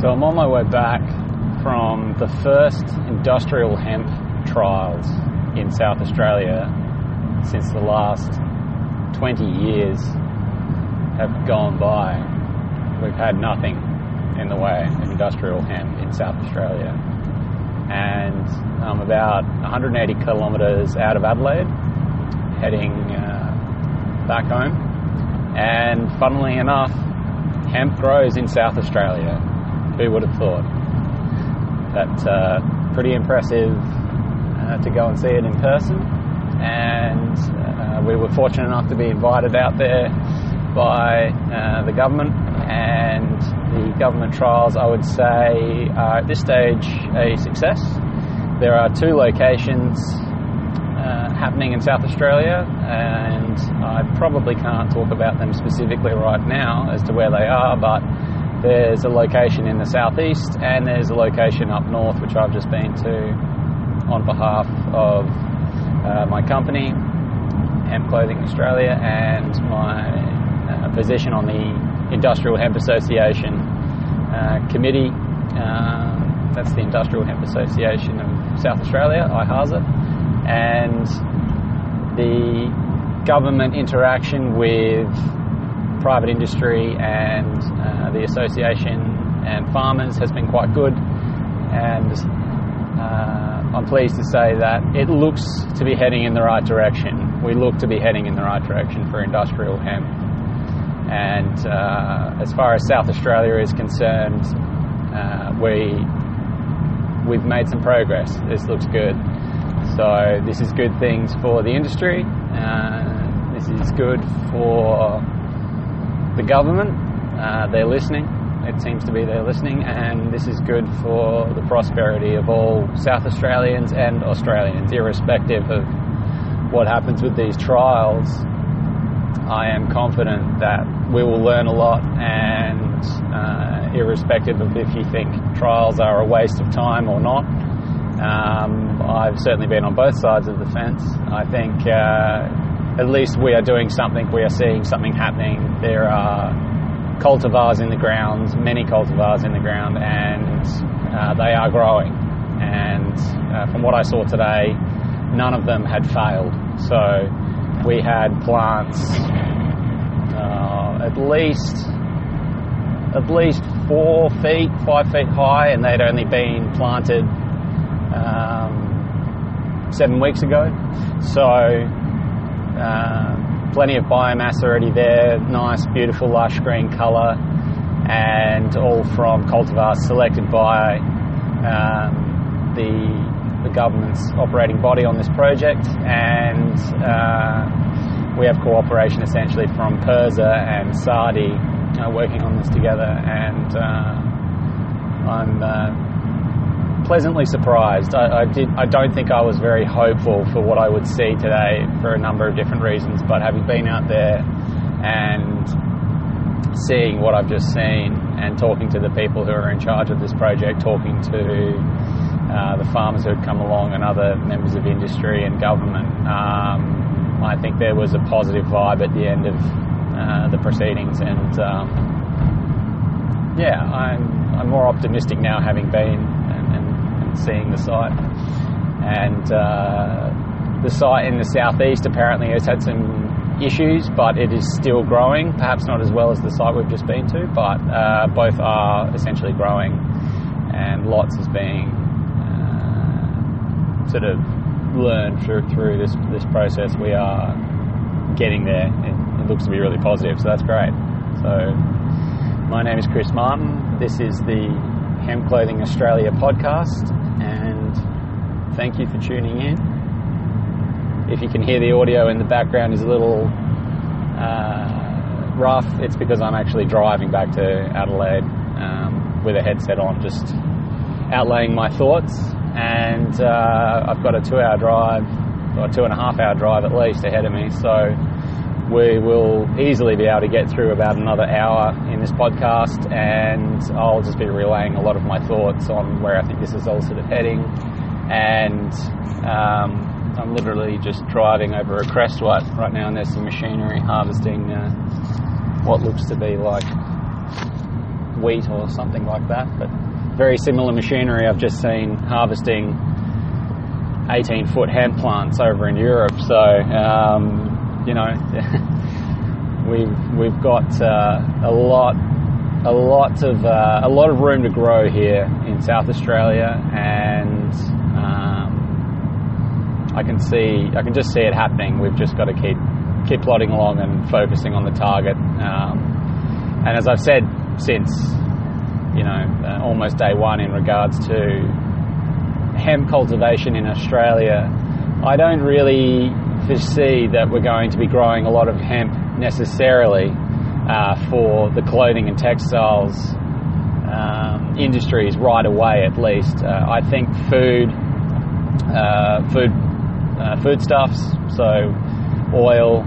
So I'm on my way back from the first industrial hemp trials in South Australia since the last 20 years have gone by. We've had nothing in the way of industrial hemp in South Australia. And I'm about 180 kilometres out of Adelaide, heading uh, back home. And funnily enough, hemp grows in South Australia. Who would have thought? That's uh, pretty impressive uh, to go and see it in person. And uh, we were fortunate enough to be invited out there by uh, the government. And the government trials, I would say, are at this stage a success. There are two locations uh, happening in South Australia, and I probably can't talk about them specifically right now as to where they are, but there's a location in the southeast and there's a location up north which I've just been to on behalf of uh, my company, Hemp Clothing Australia, and my uh, position on the Industrial Hemp Association uh, committee. Uh, that's the Industrial Hemp Association of South Australia, IHASA, and the government interaction with private industry and uh, the association and farmers has been quite good. And uh, I'm pleased to say that it looks to be heading in the right direction. We look to be heading in the right direction for industrial hemp. And uh, as far as South Australia is concerned, uh, we we've made some progress. This looks good. So this is good things for the industry. Uh, this is good for the government. Uh, they're listening. It seems to be they're listening, and this is good for the prosperity of all South Australians and Australians, irrespective of what happens with these trials. I am confident that we will learn a lot, and uh, irrespective of if you think trials are a waste of time or not, um, I've certainly been on both sides of the fence. I think uh, at least we are doing something, we are seeing something happening. There are cultivars in the ground, many cultivars in the ground, and uh, they are growing. And uh, from what I saw today, none of them had failed. So we had plants uh, at least at least four feet, five feet high, and they'd only been planted um, seven weeks ago. So, uh, plenty of biomass already there, nice, beautiful, lush green colour, and all from cultivars selected by um, the, the government's operating body on this project. And uh, we have cooperation essentially from PIRSA and SARDI uh, working on this together. And uh, I'm uh, pleasantly surprised. I, I, did. I don't think I was very hopeful for what I would see today for a number of different reasons. But having been out there and seeing what I've just seen and talking to the people who are in charge of this project, talking to uh, the farmers who had come along and other members of industry and government, um, I think there was a positive vibe at the end of uh, the proceedings and. Um, yeah, I'm, I'm more optimistic now having been seeing the site. And uh, the site in the southeast apparently has had some issues, but it is still growing. Perhaps not as well as the site we've just been to, but uh, both are essentially growing, and lots is being uh, sort of learned through through this this process. We are getting there. It, it looks to be really positive, so that's great. So, my name is Chris Martin. This is the Hemp Clothing Australia podcast, and thank you for tuning in. If you can hear the audio in the background is a little uh, rough, it's because I'm actually driving back to Adelaide um, with a headset on, just outlaying my thoughts. And uh, I've got a two hour drive, or two and a half hour drive at least ahead of me, so we will easily be able to get through about another hour in this podcast, and I'll just be relaying a lot of my thoughts on where I think this is all sort of heading. And um, I'm literally just driving over a crest right, now, and there's some machinery harvesting uh, what looks to be like wheat or something like that. But very similar machinery I've just seen harvesting 18 foot hemp plants over in Europe. So, um, you know, we've, we've got uh, a lot a lot of uh, a lot of room to grow here in South Australia, and um, I can see I can just see it happening. We've just got to keep keep plodding along and focusing on the target. Um, and as I've said since you know uh, almost day one in regards to hemp cultivation in Australia, I don't really foresee that we're going to be growing a lot of hemp necessarily uh, for the clothing and textiles um, industries right away, at least. Uh, I think food, uh, food, uh, foodstuffs, so oil,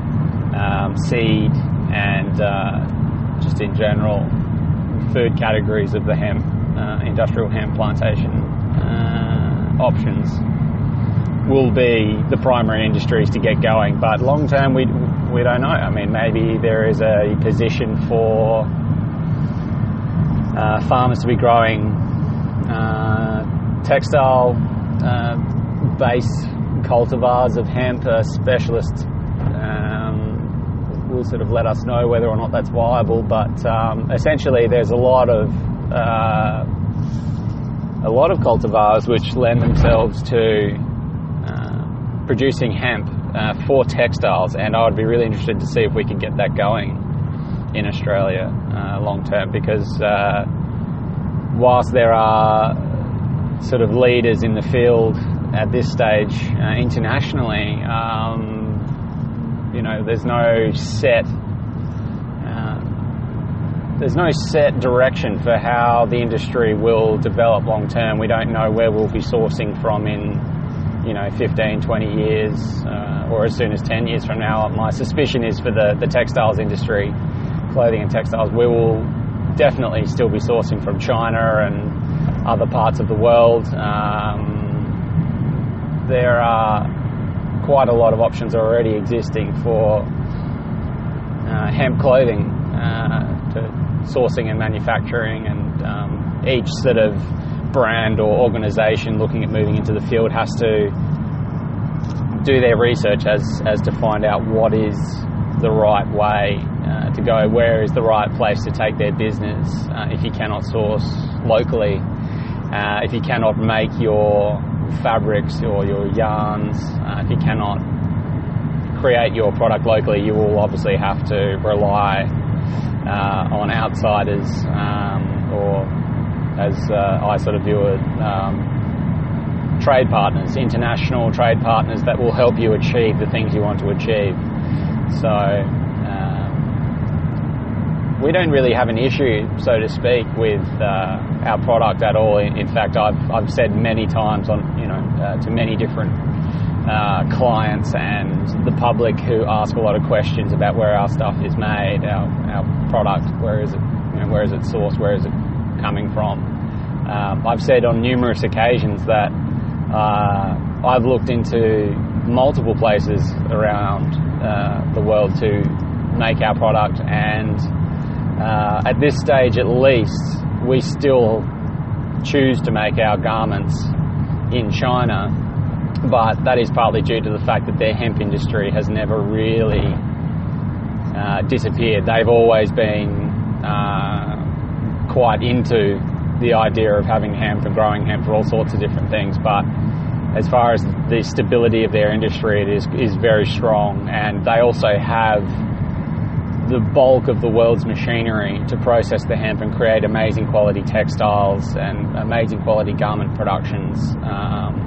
um, seed, and uh, just in general, food categories of the hemp, uh, industrial hemp plantation options will be the primary industries to get going. But long term, we we don't know. I mean, maybe there is a position for uh, farmers to be growing uh, textile uh, base cultivars of hemp. A specialist um, will sort of let us know whether or not that's viable. But um, essentially, there's a lot of uh, a lot of cultivars which lend themselves to producing hemp uh, for textiles, and I would be really interested to see if we can get that going in Australia uh, long term because uh, whilst there are sort of leaders in the field at this stage uh, internationally, um, you know, there's no set. Uh, there's no set direction for how the industry will develop long term. We don't know where we'll be sourcing from in you know 15, 20 years, uh, or as soon as 10 years from now. My suspicion is for the, the textiles industry, clothing and textiles, we will definitely still be sourcing from China and other parts of the world. Um, there are quite a lot of options already existing for uh, hemp clothing uh, to sourcing and manufacturing, and um, each sort of brand or organization looking at moving into the field has to do their research as, as to find out what is the right way uh, to go, where is the right place to take their business uh, if you cannot source locally, uh, if you cannot make your fabrics or your yarns, uh, if you cannot create your product locally, you will obviously have to rely uh, on outsiders um, or as uh, I sort of view it, um, trade partners, international trade partners that will help you achieve the things you want to achieve. So um, we don't really have an issue, so to speak, with uh, our product at all. In, fact, I've, I've said many times on you know uh, to many different uh, clients and the public who ask a lot of questions about where our stuff is made, our, our product, where is it, you know, where is it sourced, where is it coming from. Um, I've said on numerous occasions that uh, I've looked into multiple places around uh, the world to make our product, and uh, at this stage at least, we still choose to make our garments in China, but that is partly due to the fact that their hemp industry has never really uh, disappeared. They've always been uh, quite into the idea of having hemp and growing hemp for all sorts of different things, but as far as the stability of their industry, it is is very strong, and they also have the bulk of the world's machinery to process the hemp and create amazing quality textiles and amazing quality garment productions. Um,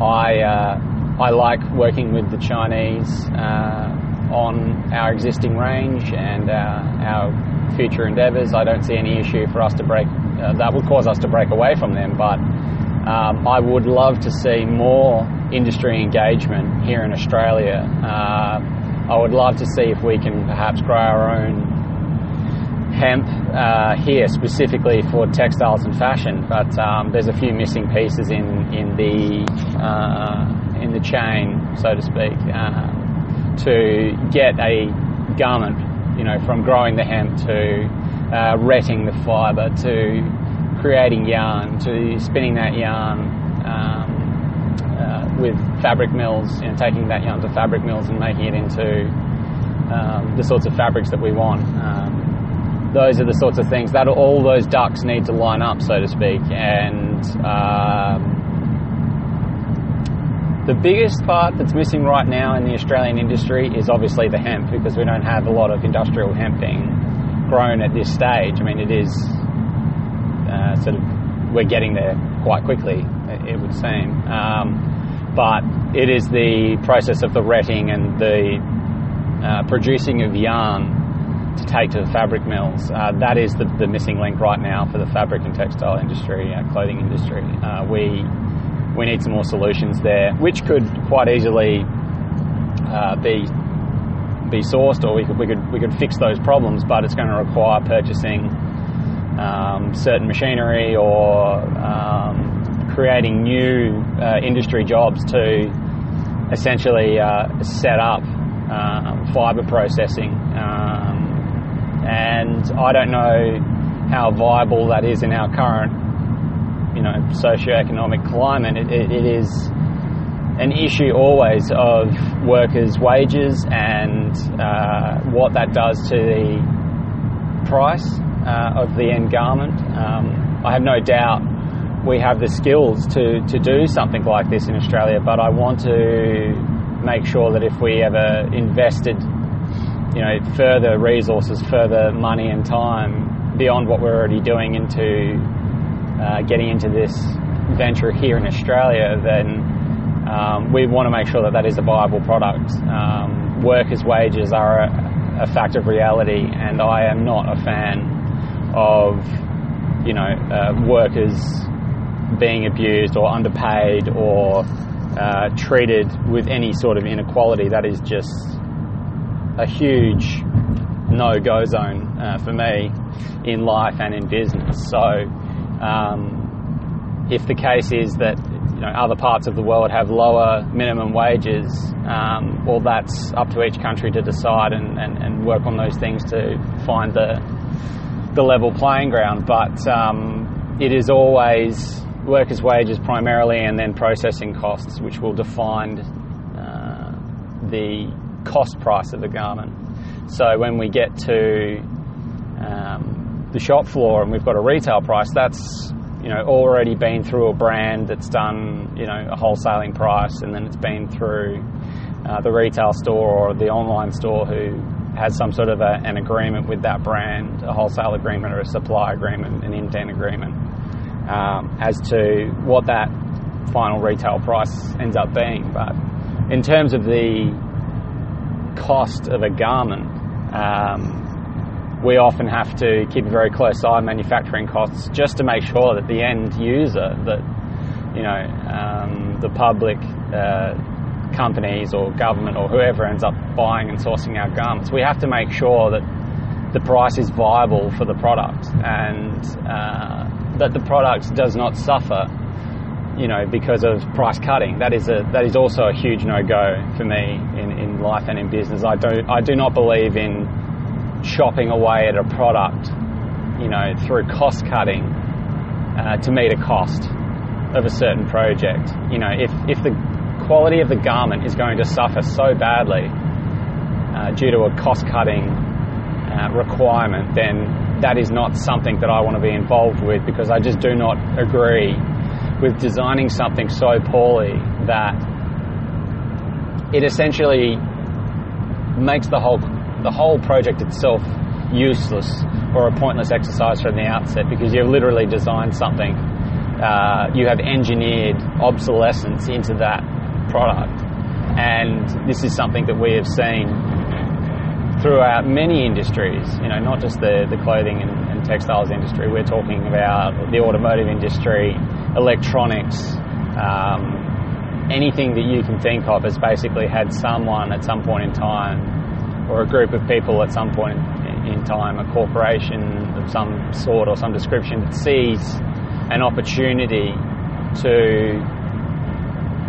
I uh, I like working with the Chinese uh, on our existing range and uh, our future endeavours. I don't see any issue for us to break, uh, that would cause us to break away from them, but um, I would love to see more industry engagement here in Australia. Uh, I would love to see if we can perhaps grow our own hemp uh, here specifically for textiles and fashion, but um, there's a few missing pieces in in the uh, in the chain, so to speak, uh, to get a garment you know, from growing the hemp to uh, retting the fibre to creating yarn to spinning that yarn um, uh, with fabric mills, you know, taking that yarn to fabric mills and making it into um, the sorts of fabrics that we want. Um, those are the sorts of things that all those ducks need to line up, so to speak, and um, the biggest part that's missing right now in the Australian industry is obviously the hemp because we don't have a lot of industrial hemp being grown at this stage. I mean, it is uh, sort of we're getting there quite quickly, it would seem. Um, but it is the process of the retting and the uh, producing of yarn to take to the fabric mills. Uh, that is the, the, missing link right now for the fabric and textile industry, uh, clothing industry. Uh, we we need some more solutions there, which could quite easily uh, be be sourced, or we could we could we could fix those problems. But it's going to require purchasing um, certain machinery or um, creating new uh, industry jobs to essentially uh, set up um, fibre processing. Um, and I don't know how viable that is in our current you know socioeconomic climate, it, it, it is an issue always of workers' wages and uh, what that does to the price uh, of the end garment. Um, I have no doubt we have the skills to, to do something like this in Australia, but I want to make sure that if we ever invested, you know, further resources, further money and time beyond what we're already doing into uh, getting into this venture here in Australia, then um, we want to make sure that that is a viable product. Um, workers' wages are a, a, fact of reality, and I am not a fan of, you know, uh, workers being abused or underpaid or uh, treated with any sort of inequality. That is just a huge no-go zone uh, for me in life and in business. So um, if the case is that you know, other parts of the world have lower minimum wages, um, well, that's up to each country to decide and, and, and, work on those things to find the, the level playing ground. But um, it is always workers' wages primarily and then processing costs, which will define uh, the cost price of the garment. So when we get to um, the shop floor and we've got a retail price, that's you know already been through a brand that's done you know a wholesaling price, and then it's been through uh, the retail store or the online store who has some sort of a, an agreement with that brand, a wholesale agreement or a supply agreement, an indent agreement, um, as to what that final retail price ends up being. But in terms of the cost of a garment, um, we often have to keep a very close eye on manufacturing costs just to make sure that the end user, that you know, um, the public uh, companies or government or whoever ends up buying and sourcing our garments, we have to make sure that the price is viable for the product and uh, that the product does not suffer you know, because of price cutting. That is a that is also a huge no go for me in, in life and in business. I don't I do not believe in chopping away at a product, you know, through cost cutting uh, to meet a cost of a certain project. You know, if, if the quality of the garment is going to suffer so badly uh, due to a cost cutting uh, requirement, then that is not something that I want to be involved with because I just do not agree with designing something so poorly that it essentially makes the whole the whole project itself useless or a pointless exercise from the outset because you've literally designed something. Uh, you have engineered obsolescence into that product. And this is something that we have seen throughout many industries, you know, not just the, the clothing and, and textiles industry. We're talking about the automotive industry, electronics, um, anything that you can think of has basically had someone at some point in time or a group of people at some point in time, a corporation of some sort or some description that sees an opportunity to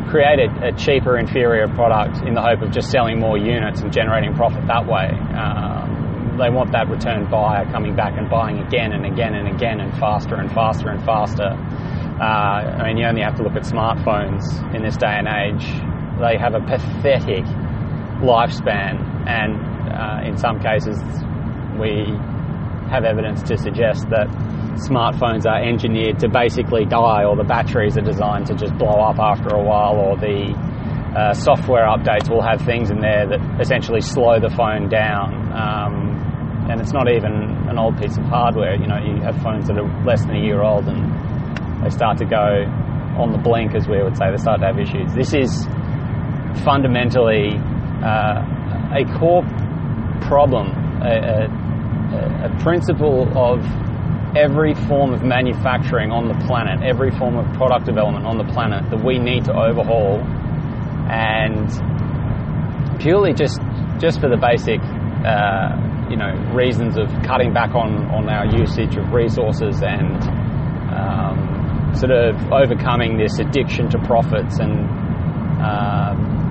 create a, a, cheaper, inferior product in the hope of just selling more units and generating profit that way. Um, they want that return buyer coming back and buying again and again and again and faster and faster and faster. Uh, I mean, you only have to look at smartphones in this day and age. They have a pathetic lifespan, and uh, in some cases, we have evidence to suggest that smartphones are engineered to basically die, or the batteries are designed to just blow up after a while, or the uh, software updates will have things in there that essentially slow the phone down. Um, and it's not even an old piece of hardware. You know, you have phones that are less than a year old and they start to go on the blink, as we would say. They start to have issues. This is fundamentally uh, a core problem, a, a, a principle of every form of manufacturing on the planet, every form of product development on the planet that we need to overhaul and purely just just for the basic uh, you know reasons of cutting back on on our usage of resources and um, sort of overcoming this addiction to profits and um,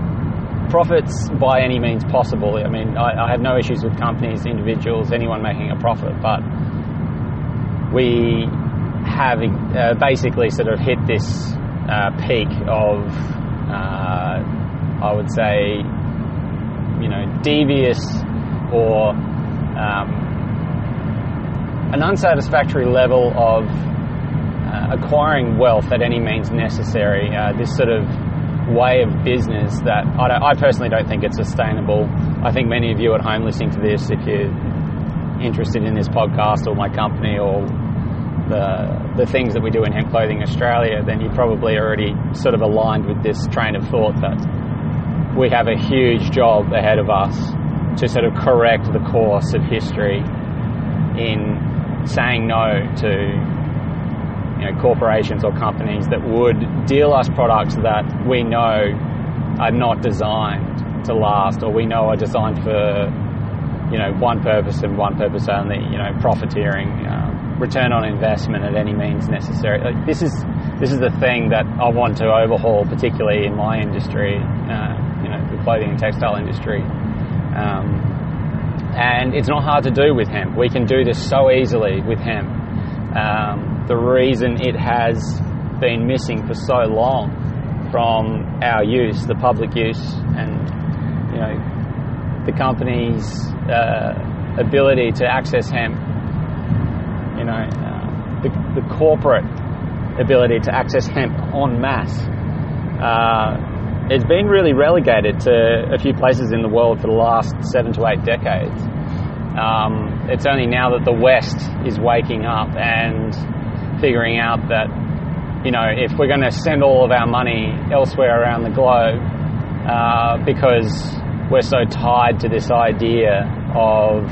profits by any means possible. I mean, I, I have no issues with companies, individuals, anyone making a profit, but we have uh, basically sort of hit this uh, peak of uh, I would say, you know, devious or um, an unsatisfactory level of uh, acquiring wealth at any means necessary. Uh, this sort of way of business that I, I, personally don't think it's sustainable. I think many of you at home listening to this, if you're interested in this podcast or my company or the, the things that we do in Hemp Clothing Australia, then you're probably already sort of aligned with this train of thought that we have a huge job ahead of us to sort of correct the course of history in saying no to you know, corporations or companies that would deal us products that we know are not designed to last or we know are designed for you know one purpose and one purpose only you know profiteering um, return on investment at any means necessary. Like this is this is the thing that I want to overhaul, particularly in my industry, uh, you know, the clothing and textile industry. Um, and it's not hard to do with hemp. We can do this so easily with hemp. Um, the reason it has been missing for so long from our use, the public use, and you know, the company's uh, ability to access hemp you know, uh, the, the, corporate ability to access hemp en masse. Uh, it's been really relegated to a few places in the world for the last seven to eight decades. Um, it's only now that the West is waking up and figuring out that, you know, if we're going to send all of our money elsewhere around the globe uh, because we're so tied to this idea of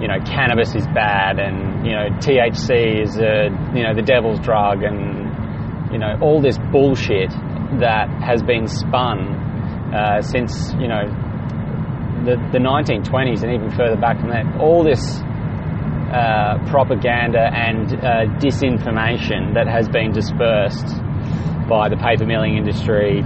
you know, cannabis is bad and, you know, THC is, a, you know, the devil's drug and, you know, all this bullshit that has been spun uh, since, you know, the, the 1920s and even further back than that. All this uh, propaganda and uh, disinformation that has been dispersed by the paper milling industry,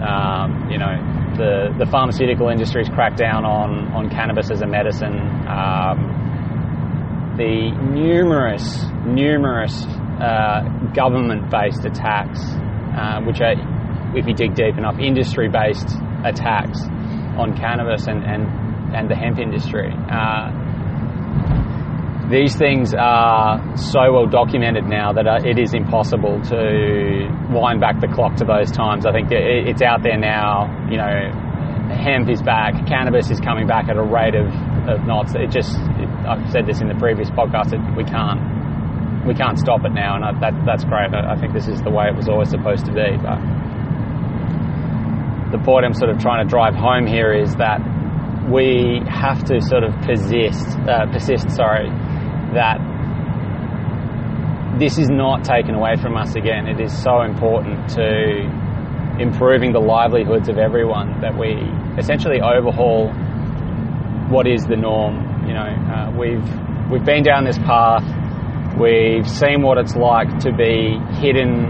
um, you know, the, the pharmaceutical industry's crackdown on, on cannabis as a medicine, um, the numerous, numerous uh, government-based attacks, uh, which are, if you dig deep enough, industry-based attacks on cannabis and, and, and the hemp industry. Uh, these things are so well documented now that uh, it is impossible to wind back the clock to those times. I think it's out there now. You know, hemp is back, cannabis is coming back at a rate of, of knots. It just I've said this in the previous podcast that we can't we can't stop it now, and I, that that's great. I, I think this is the way it was always supposed to be. But the point I'm sort of trying to drive home here is that we have to sort of persist, uh, persist. Sorry, that this is not taken away from us again. It is so important to improving the livelihoods of everyone that we essentially overhaul what is the norm you know, uh, we've we've been down this path. We've seen what it's like to be hidden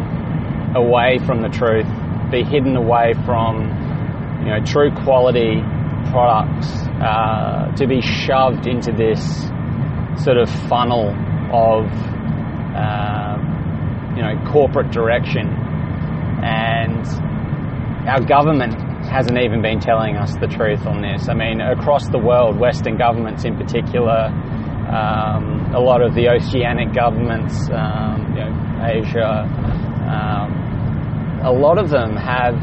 away from the truth, be hidden away from you know true quality products uh, to be shoved into this sort of funnel of uh, you know corporate direction, and our government hasn't even been telling us the truth on this. I mean, across the world, Western governments in particular, um, a lot of the oceanic governments, um, you know, Asia, um, a lot of them have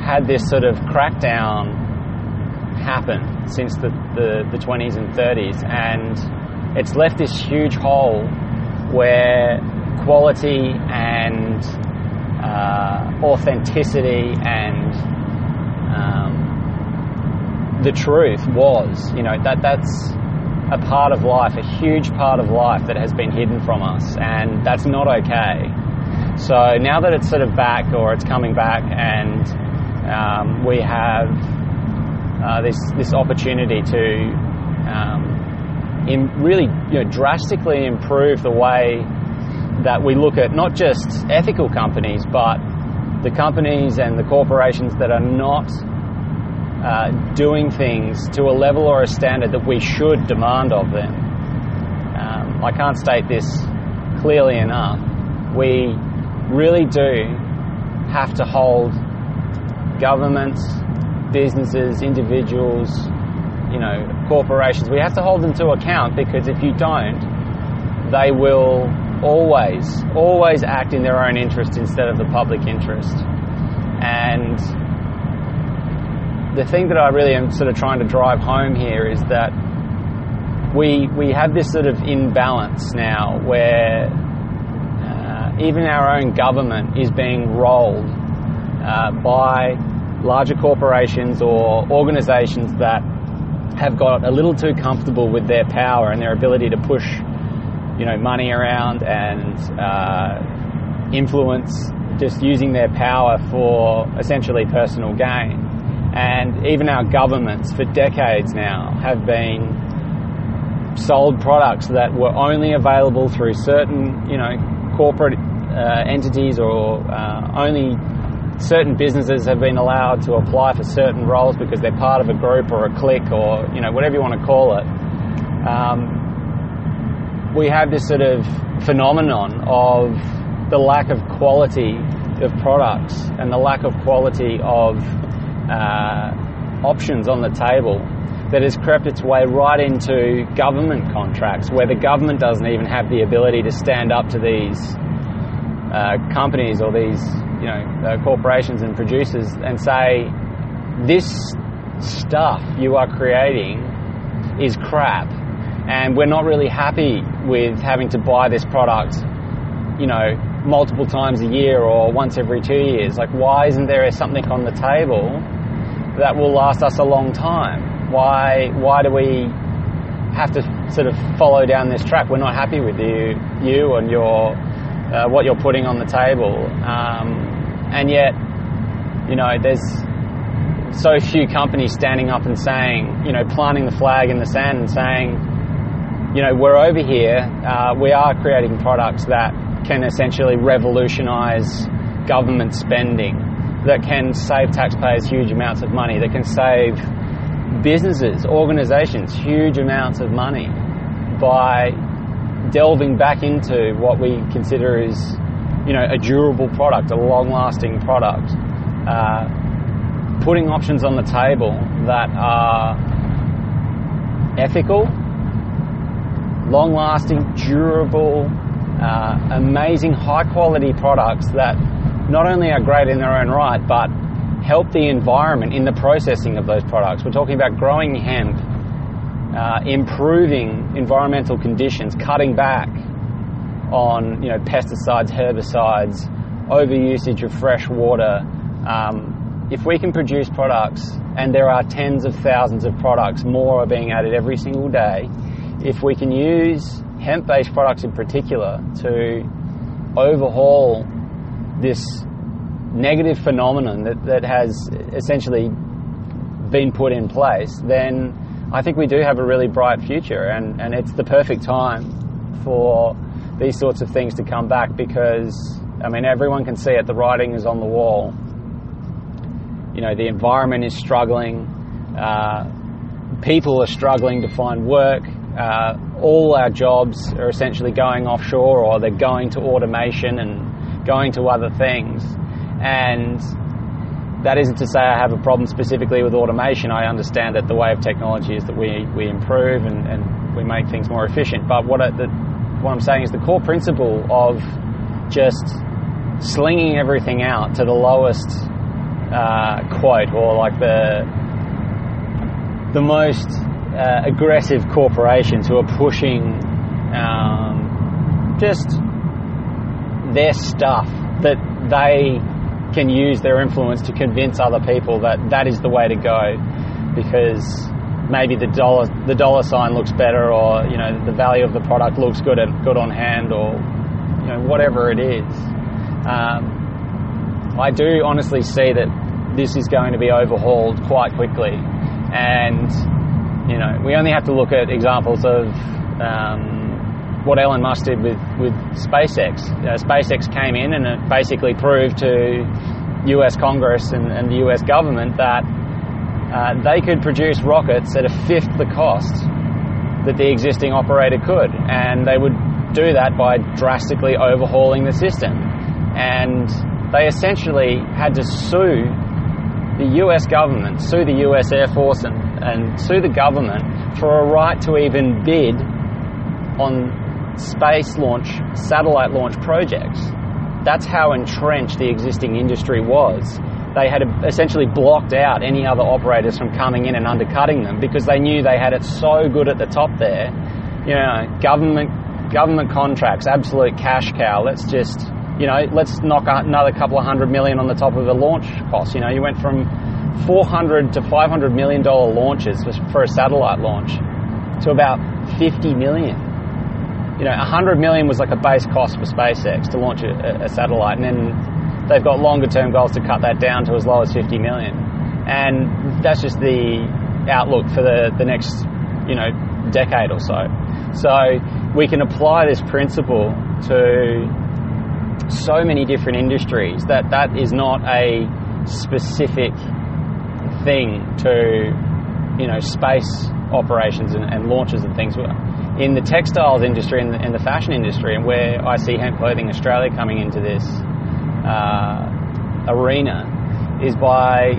had this sort of crackdown happen since the, the, the 20s and 30s, and it's left this huge hole where quality and uh, authenticity and um, the truth was, you know, that that's a part of life, a huge part of life that has been hidden from us, and that's not okay. So now that it's sort of back or it's coming back, and um, we have uh, this this opportunity to um, in really you know, drastically improve the way that we look at not just ethical companies, but the companies and the corporations that are not uh, doing things to a level or a standard that we should demand of them. Um, I can't state this clearly enough. We really do have to hold governments, businesses, individuals, you know, corporations, we have to hold them to account because if you don't, they will always, always act in their own interest instead of the public interest. And the thing that I really am sort of trying to drive home here is that we we have this sort of imbalance now where uh, even our own government is being rolled uh, by larger corporations or organisations that have got a little too comfortable with their power and their ability to push you know money around and uh, influence just using their power for essentially personal gain. And even our governments for decades now have been sold products that were only available through certain, you know, corporate uh, entities or uh, only certain businesses have been allowed to apply for certain roles because they're part of a group or a clique or, you know, whatever you want to call it. Um, we have this sort of phenomenon of the lack of quality of products and the lack of quality of uh, options on the table that has crept its way right into government contracts where the government doesn't even have the ability to stand up to these uh, companies or these you know uh, corporations and producers and say this stuff you are creating is crap and we're not really happy with having to buy this product you know multiple times a year or once every two years like why isn't there something on the table that will last us a long time. Why why do we have to sort of follow down this track? We're not happy with you you and your uh, what you're putting on the table, um, and yet you know there's so few companies standing up and saying you know planting the flag in the sand and saying you know we're over here. Uh, we are creating products that can essentially revolutionise government spending that can save taxpayers huge amounts of money, that can save businesses, organizations huge amounts of money by delving back into what we consider is, you know, a durable product, a long-lasting product, uh, putting options on the table that are ethical, long-lasting, durable, uh, amazing, high-quality products that not only are great in their own right, but help the environment in the processing of those products. We're talking about growing hemp, uh, improving environmental conditions, cutting back on you know pesticides, herbicides, overusage of fresh water. Um, if we can produce products, and there are tens of thousands of products, more are being added every single day. If we can use hemp-based products in particular to overhaul this negative phenomenon that, that has essentially been put in place, then I think we do have a really bright future, and, and it's the perfect time for these sorts of things to come back because, I mean, everyone can see it, the writing is on the wall. You know, the environment is struggling, Uh, people are struggling to find work. Uh, all our jobs are essentially going offshore or they're going to automation and going to other things. And that isn't to say I have a problem specifically with automation. I understand that the way of technology is that we, we improve and, and we make things more efficient. But what, the, what I'm saying is the core principle of just slinging everything out to the lowest uh, quote or like the the most uh, aggressive corporations who are pushing um, just their stuff that they can use their influence to convince other people that that is the way to go. Because maybe the dollar the dollar sign looks better or you know the value of the product looks good good on hand or you know whatever it is um, I do honestly see that this is going to be overhauled quite quickly and you know we only have to look at examples of um, what Elon Musk did with, with SpaceX. Uh, SpaceX came in and it basically proved to US Congress and, and the US government that they could produce rockets at a fifth the cost that the existing operator could. And they would do that by drastically overhauling the system. And they essentially had to sue the US government, sue the US Air Force, and, and sue the government for a right to even bid on space launch, satellite launch projects. That's how entrenched the existing industry was. They had essentially blocked out any other operators from coming in and undercutting them because they knew they had it so good at the top there. You know, government government contracts, absolute cash cow. Let's just, you know, let's knock another couple of hundred million on the top of the launch cost. You know, you went from 400 to 500 million dollar launches for a satellite launch to about 50 million you know, 100 million was like a base cost for SpaceX to launch a, a satellite, and then they've got longer term goals to cut that down to as low as 50 million. And that's just the outlook for the, the next, you know, decade or so. So we can apply this principle to so many different industries that that is not a specific thing to, you know, space operations and, and launches and things in the textiles industry and the, and the, fashion industry, and where I see Hemp Clothing Australia coming into this uh, arena, is by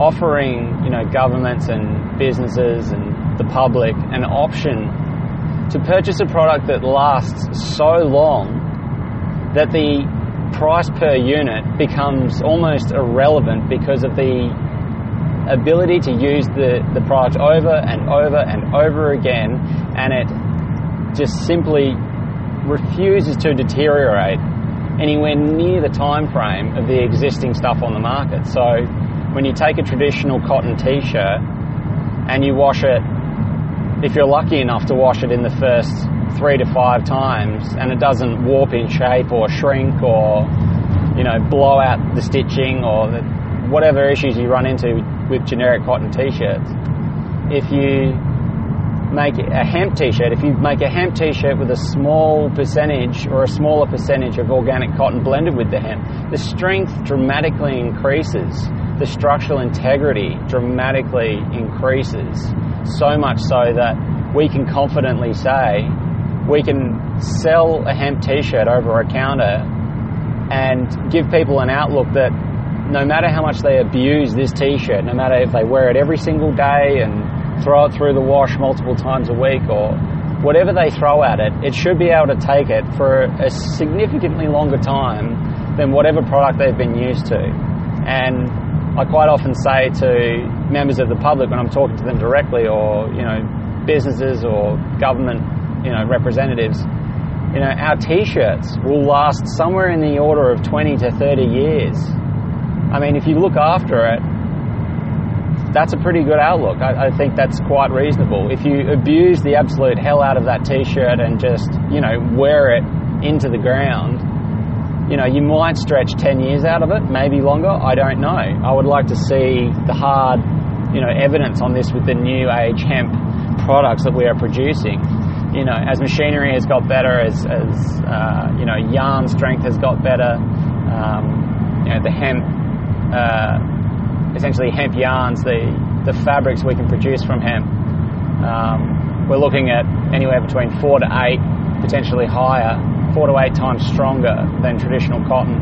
offering you know governments and businesses and the public an option to purchase a product that lasts so long that the price per unit becomes almost irrelevant because of the ability to use the, the product over and over and over again and it just simply refuses to deteriorate anywhere near the time frame of the existing stuff on the market. So when you take a traditional cotton t-shirt and you wash it, if you're lucky enough to wash it in the first three to five times and it doesn't warp in shape or shrink or, you know, blow out the stitching or the, whatever issues you run into with generic cotton t-shirts, if you make a hemp t-shirt, if you make a hemp t-shirt with a small percentage or a smaller percentage of organic cotton blended with the hemp, the strength dramatically increases. The structural integrity dramatically increases. So much so that we can confidently say we can sell a hemp t-shirt over a counter and give people an outlook that no matter how much they abuse this t-shirt, no matter if they wear it every single day and throw it through the wash multiple times a week or whatever they throw at it, it should be able to take it for a significantly longer time than whatever product they've been used to. And I quite often say to members of the public when I'm talking to them directly or, you know, businesses or government, you know, representatives, you know, our t-shirts will last somewhere in the order of 20 to 30 years. I mean, if you look after it, that's a pretty good outlook. I, I, think that's quite reasonable. If you abuse the absolute hell out of that t-shirt and just, you know, wear it into the ground, you know, you might stretch 10 years out of it, maybe longer, I don't know. I would like to see the hard, you know, evidence on this with the new age hemp products that we are producing. You know, as machinery has got better, as, as uh, you know, yarn strength has got better, um, you know, the hemp uh, essentially hemp yarns, the the fabrics we can produce from hemp. Um, we're looking at anywhere between four to eight, potentially higher, four to eight times stronger than traditional cotton.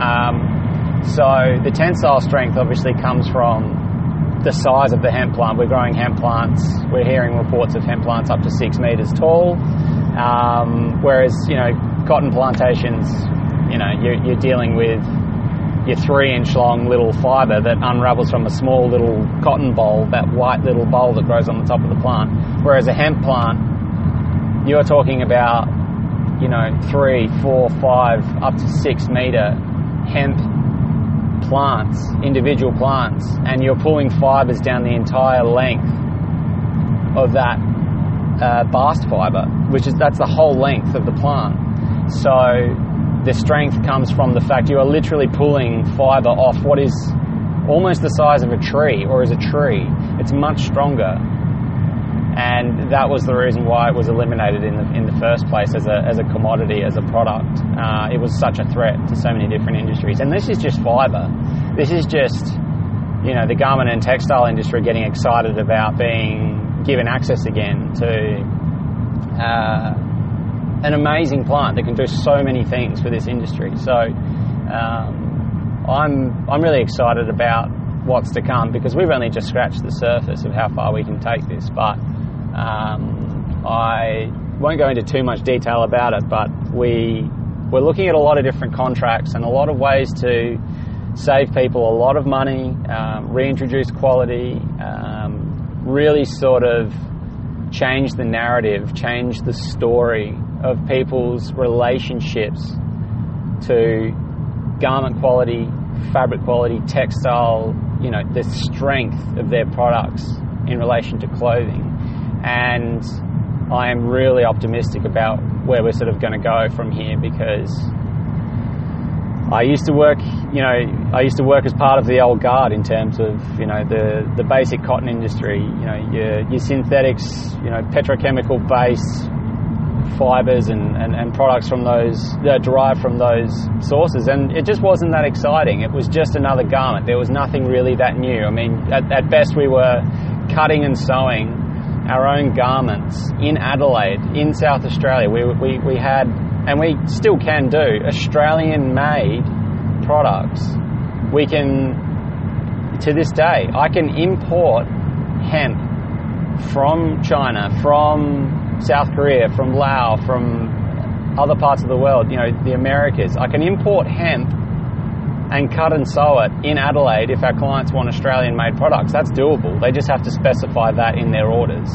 Um, so the tensile strength obviously comes from the size of the hemp plant. We're growing hemp plants. We're hearing reports of hemp plants up to six meters tall. Um, whereas, you know, cotton plantations, you know, you're, you're dealing with your three inch long little fibre that unravels from a small little cotton boll, that white little boll that grows on the top of the plant. Whereas a hemp plant, you're talking about, you know, three, four, five, up to six metre hemp plants, individual plants, and you're pulling fibres down the entire length of that uh, bast fibre, which is that's the whole length of the plant. So the strength comes from the fact you are literally pulling fibre off what is almost the size of a tree or is a tree. It's much stronger. And that was the reason why it was eliminated in the, in the first place as a, as a commodity, as a product. Uh, it was such a threat to so many different industries. And this is just fibre. This is just, you know, the garment and textile industry getting excited about being given access again to uh, an amazing plant that can do so many things for this industry. So um, I'm I'm really excited about what's to come because we've only just scratched the surface of how far we can take this. But um, I won't go into too much detail about it. But we we're looking at a lot of different contracts and a lot of ways to save people a lot of money, um, reintroduce quality, um, really sort of change the narrative, change the story of people's relationships to garment quality, fabric quality, textile, you know, the strength of their products in relation to clothing. And I am really optimistic about where we're sort of going to go from here because I used to work, you know, I used to work as part of the old guard in terms of, you know, the, the basic cotton industry, you know, your, your synthetics, you know, petrochemical base, fibres and, and, and, products from those uh, derived from those sources, and it just wasn't that exciting. It was just another garment. There was nothing really that new. I mean, at, at best, we were cutting and sewing our own garments in Adelaide, in South Australia. We, we, we had, and we still can do, Australian made products. We can, to this day, I can import hemp from China, from South Korea, from Laos, from other parts of the world, you know, the Americas. I can import hemp and cut and sew it in Adelaide if our clients want Australian made products. That's doable. They just have to specify that in their orders.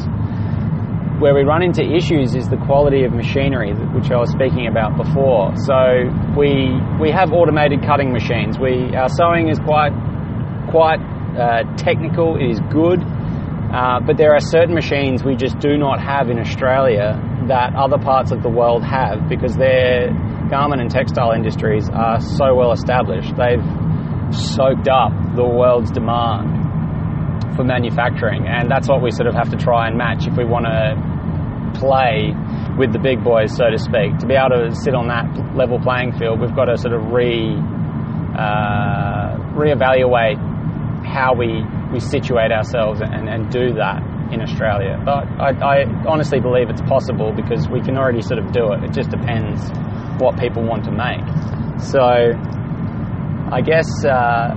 Where we run into issues is the quality of machinery, which I was speaking about before. So we we have automated cutting machines. We our sewing is quite quite uh, technical. It is good. Uh, but there are certain machines we just do not have in Australia that other parts of the world have because their garment and textile industries are so well established. They've soaked up the world's demand for manufacturing, and that's what we sort of have to try and match if we want to play with the big boys, so to speak. To be able to sit on that level playing field, we've got to sort of re uh, reevaluate how we we situate ourselves and, and do that in Australia. But I, I, honestly believe it's possible because we can already sort of do it. It just depends what people want to make. So I guess uh,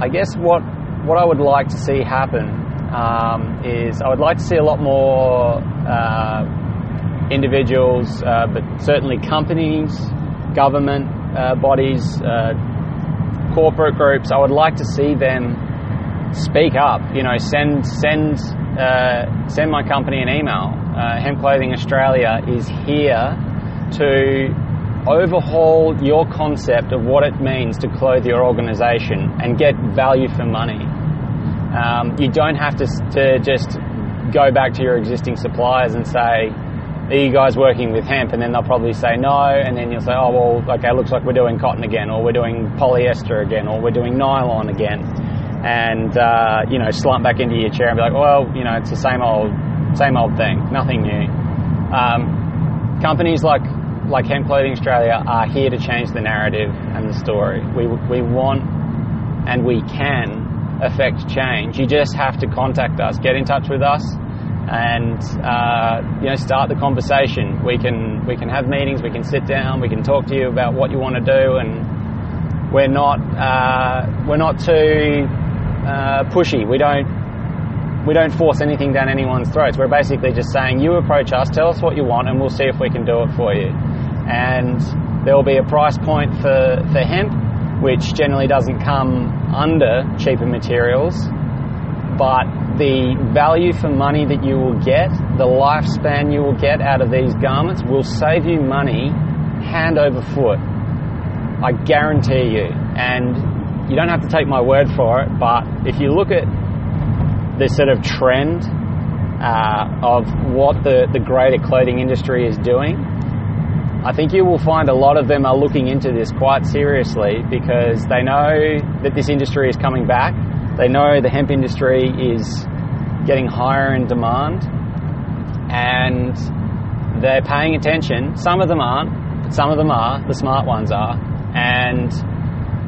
I guess what what I would like to see happen um, is I would like to see a lot more uh, individuals, uh, but certainly companies, government uh, bodies, uh, corporate groups. I would like to see them speak up. You know, send send uh, send my company an email. Uh, Hemp Clothing Australia is here to overhaul your concept of what it means to clothe your organisation and get value for money. Um, you don't have to, to just go back to your existing suppliers and say, are you guys working with hemp? And then they'll probably say no, and then you'll say, oh, well, okay, looks like we're doing cotton again, or we're doing polyester again, or we're doing nylon again and uh, you know slump back into your chair and be like, well, you know, it's the same old, same old thing, nothing new. Um, companies like like Hemp Clothing Australia are here to change the narrative and the story. We we want and we can affect change. You just have to contact us, get in touch with us, and uh, you know start the conversation. We can we can have meetings, we can sit down, we can talk to you about what you want to do, and we're not uh, we're not too uh, pushy. We don't we don't force anything down anyone's throats. We're basically just saying, you approach us, tell us what you want, and we'll see if we can do it for you. And there will be a price point for, for hemp, which generally doesn't come under cheaper materials, but the value for money that you will get, the lifespan you will get out of these garments will save you money hand over foot. I guarantee you. And you don't have to take my word for it, but if you look at this sort of trend uh, of what the, the greater clothing industry is doing, I think you will find a lot of them are looking into this quite seriously because they know that this industry is coming back. They know the hemp industry is getting higher in demand and they're paying attention. Some of them aren't, but some of them are. The smart ones are. And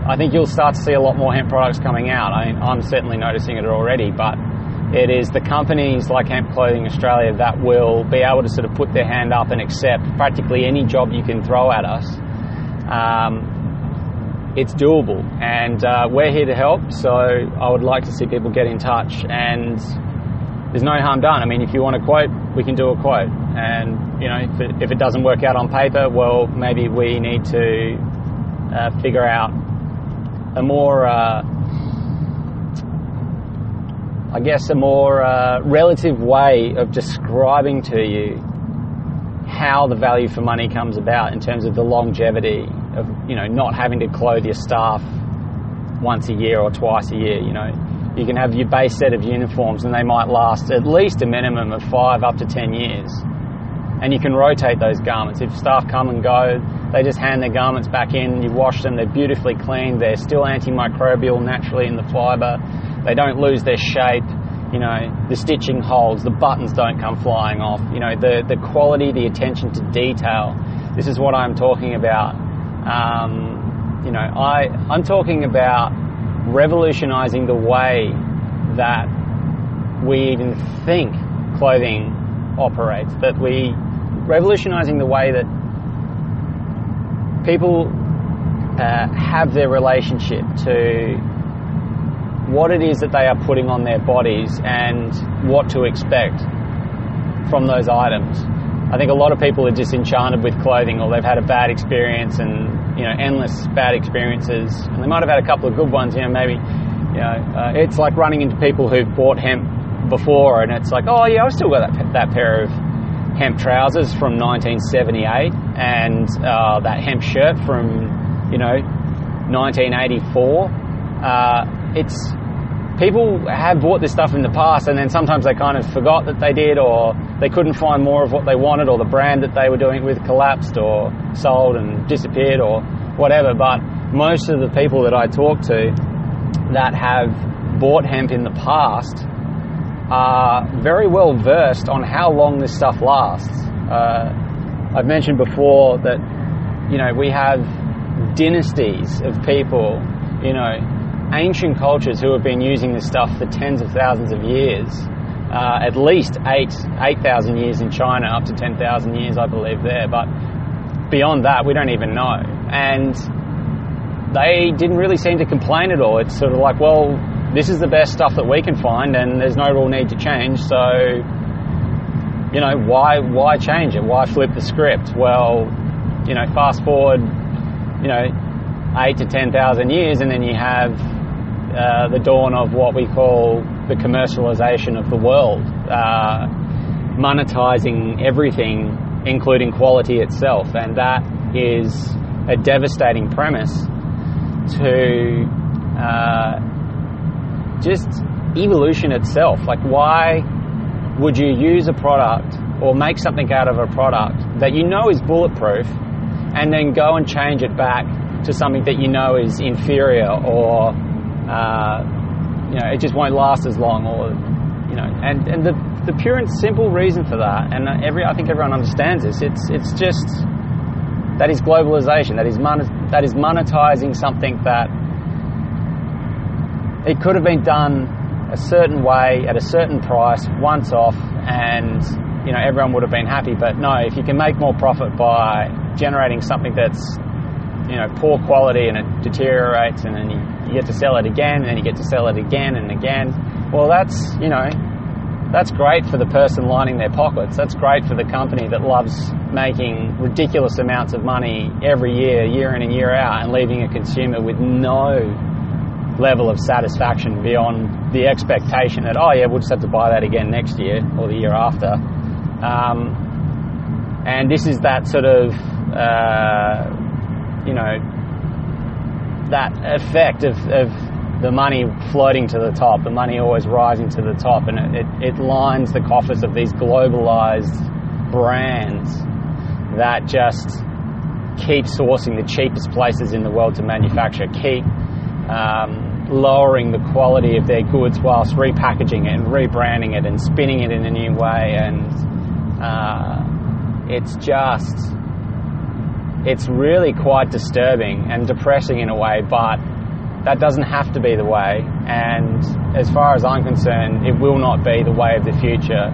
I think you'll start to see a lot more hemp products coming out. I mean, I'm certainly noticing it already, but it is the companies like Hemp Clothing Australia that will be able to sort of put their hand up and accept practically any job you can throw at us. Um, it's doable, and uh, we're here to help. So I would like to see people get in touch, and there's no harm done. I mean, if you want a quote, we can do a quote, and you know, if it, if it doesn't work out on paper, well, maybe we need to uh, figure out a more uh, I guess, a more uh, relative way of describing to you how the value for money comes about in terms of the longevity of, you know, not having to clothe your staff once a year or twice a year. You know, you can have your base set of uniforms and they might last at least a minimum of five up to ten years. And you can rotate those garments. If staff come and go, they just hand their garments back in, you wash them, they're beautifully clean, they're still antimicrobial naturally in the fibre they don't lose their shape. You know, the stitching holds, the buttons don't come flying off. You know, the, the quality, the attention to detail. This is what I'm talking about. Um, you know, I, I'm talking about revolutionizing the way that we even think clothing operates, that we revolutionizing the way that people uh, have their relationship to what it is that they are putting on their bodies and what to expect from those items. I think a lot of people are disenchanted with clothing or they've had a bad experience and, you know, endless bad experiences. And they might have had a couple of good ones, you know, maybe, you know, uh, it's like running into people who've bought hemp before and it's like, oh yeah, I've still got that, that pair of hemp trousers from 1978 and uh, that hemp shirt from, you know, 1984. Uh, it's people have bought this stuff in the past and then sometimes they kind of forgot that they did or they couldn't find more of what they wanted or the brand that they were doing it with collapsed or sold and disappeared or whatever but most of the people that I talk to that have bought hemp in the past are very well versed on how long this stuff lasts uh, I've mentioned before that you know we have dynasties of people you know ancient cultures who have been using this stuff for tens of thousands of years. Uh, at least eight eight thousand years in China, up to ten thousand years, I believe there. But beyond that, we don't even know. And they didn't really seem to complain at all. It's sort of like, well, this is the best stuff that we can find, and there's no real need to change. So, you know, why why change it? Why flip the script? Well, you know, fast forward, you know, eight to ten thousand years, and then you have uh, the dawn of what we call the commercialization of the world, uh, monetizing everything, including quality itself, and that is a devastating premise to uh, just evolution itself. Like, why would you use a product or make something out of a product that you know is bulletproof and then go and change it back to something that you know is inferior or uh, you know it just won't last as long or you know and and the the pure and simple reason for that and every I think everyone understands this it's it's just that is globalization that is mon- that is monetizing something that it could have been done a certain way at a certain price once off and you know everyone would have been happy. But no if you can make more profit by generating something that's you know poor quality and it deteriorates and then you, you get to sell it again and then you get to sell it again and again well that's you know that's great for the person lining their pockets. That's great for the company that loves making ridiculous amounts of money every year year in and year out and leaving a consumer with no level of satisfaction beyond the expectation that oh yeah we'll just have to buy that again next year or the year after. Um, and this is that sort of uh, you know that effect of, of the money floating to the top the money always rising to the top and it, it, it lines the coffers of these globalized brands that just keep sourcing the cheapest places in the world to manufacture keep um, lowering the quality of their goods whilst repackaging it and rebranding it and spinning it in a new way. And uh, it's just, it's really quite disturbing and depressing in a way, but that doesn't have to be the way. And as far as I'm concerned, it will not be the way of the future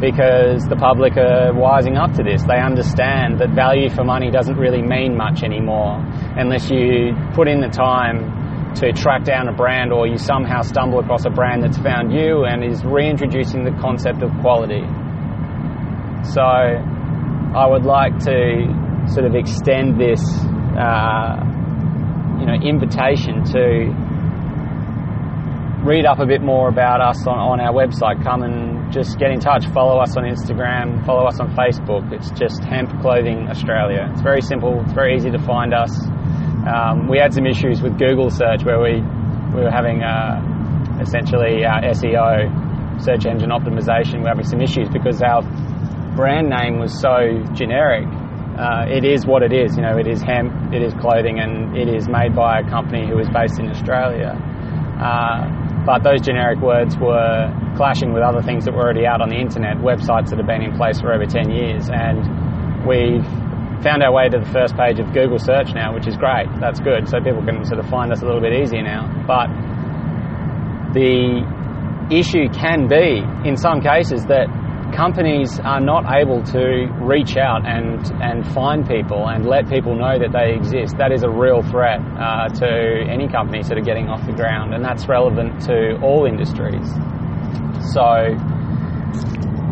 because the public are wising up to this. They understand that value for money doesn't really mean much anymore unless you put in the time to track down a brand or you somehow stumble across a brand that's found you and is reintroducing the concept of quality. So I would like to sort of extend this, uh, you know, invitation to read up a bit more about us on, on our website. Come and just get in touch. Follow us on Instagram. Follow us on Facebook. It's just Hemp Clothing Australia. It's very simple. It's very easy to find us. Um, we had some issues with Google search where we, we were having uh, essentially our SEO, search engine optimization, we were having some issues because our brand name was so generic. Uh, it is what it is, you know, it is hemp, it is clothing, and it is made by a company who is based in Australia. Uh, but those generic words were clashing with other things that were already out on the internet, websites that have been in place for over 10 years, and we've found our way to the first page of Google search now, which is great. That's good. So people can sort of find us a little bit easier now. But the issue can be, in some cases, that companies are not able to reach out and, and find people and let people know that they exist. That is a real threat uh, to any company sort of getting off the ground, and that's relevant to all industries. So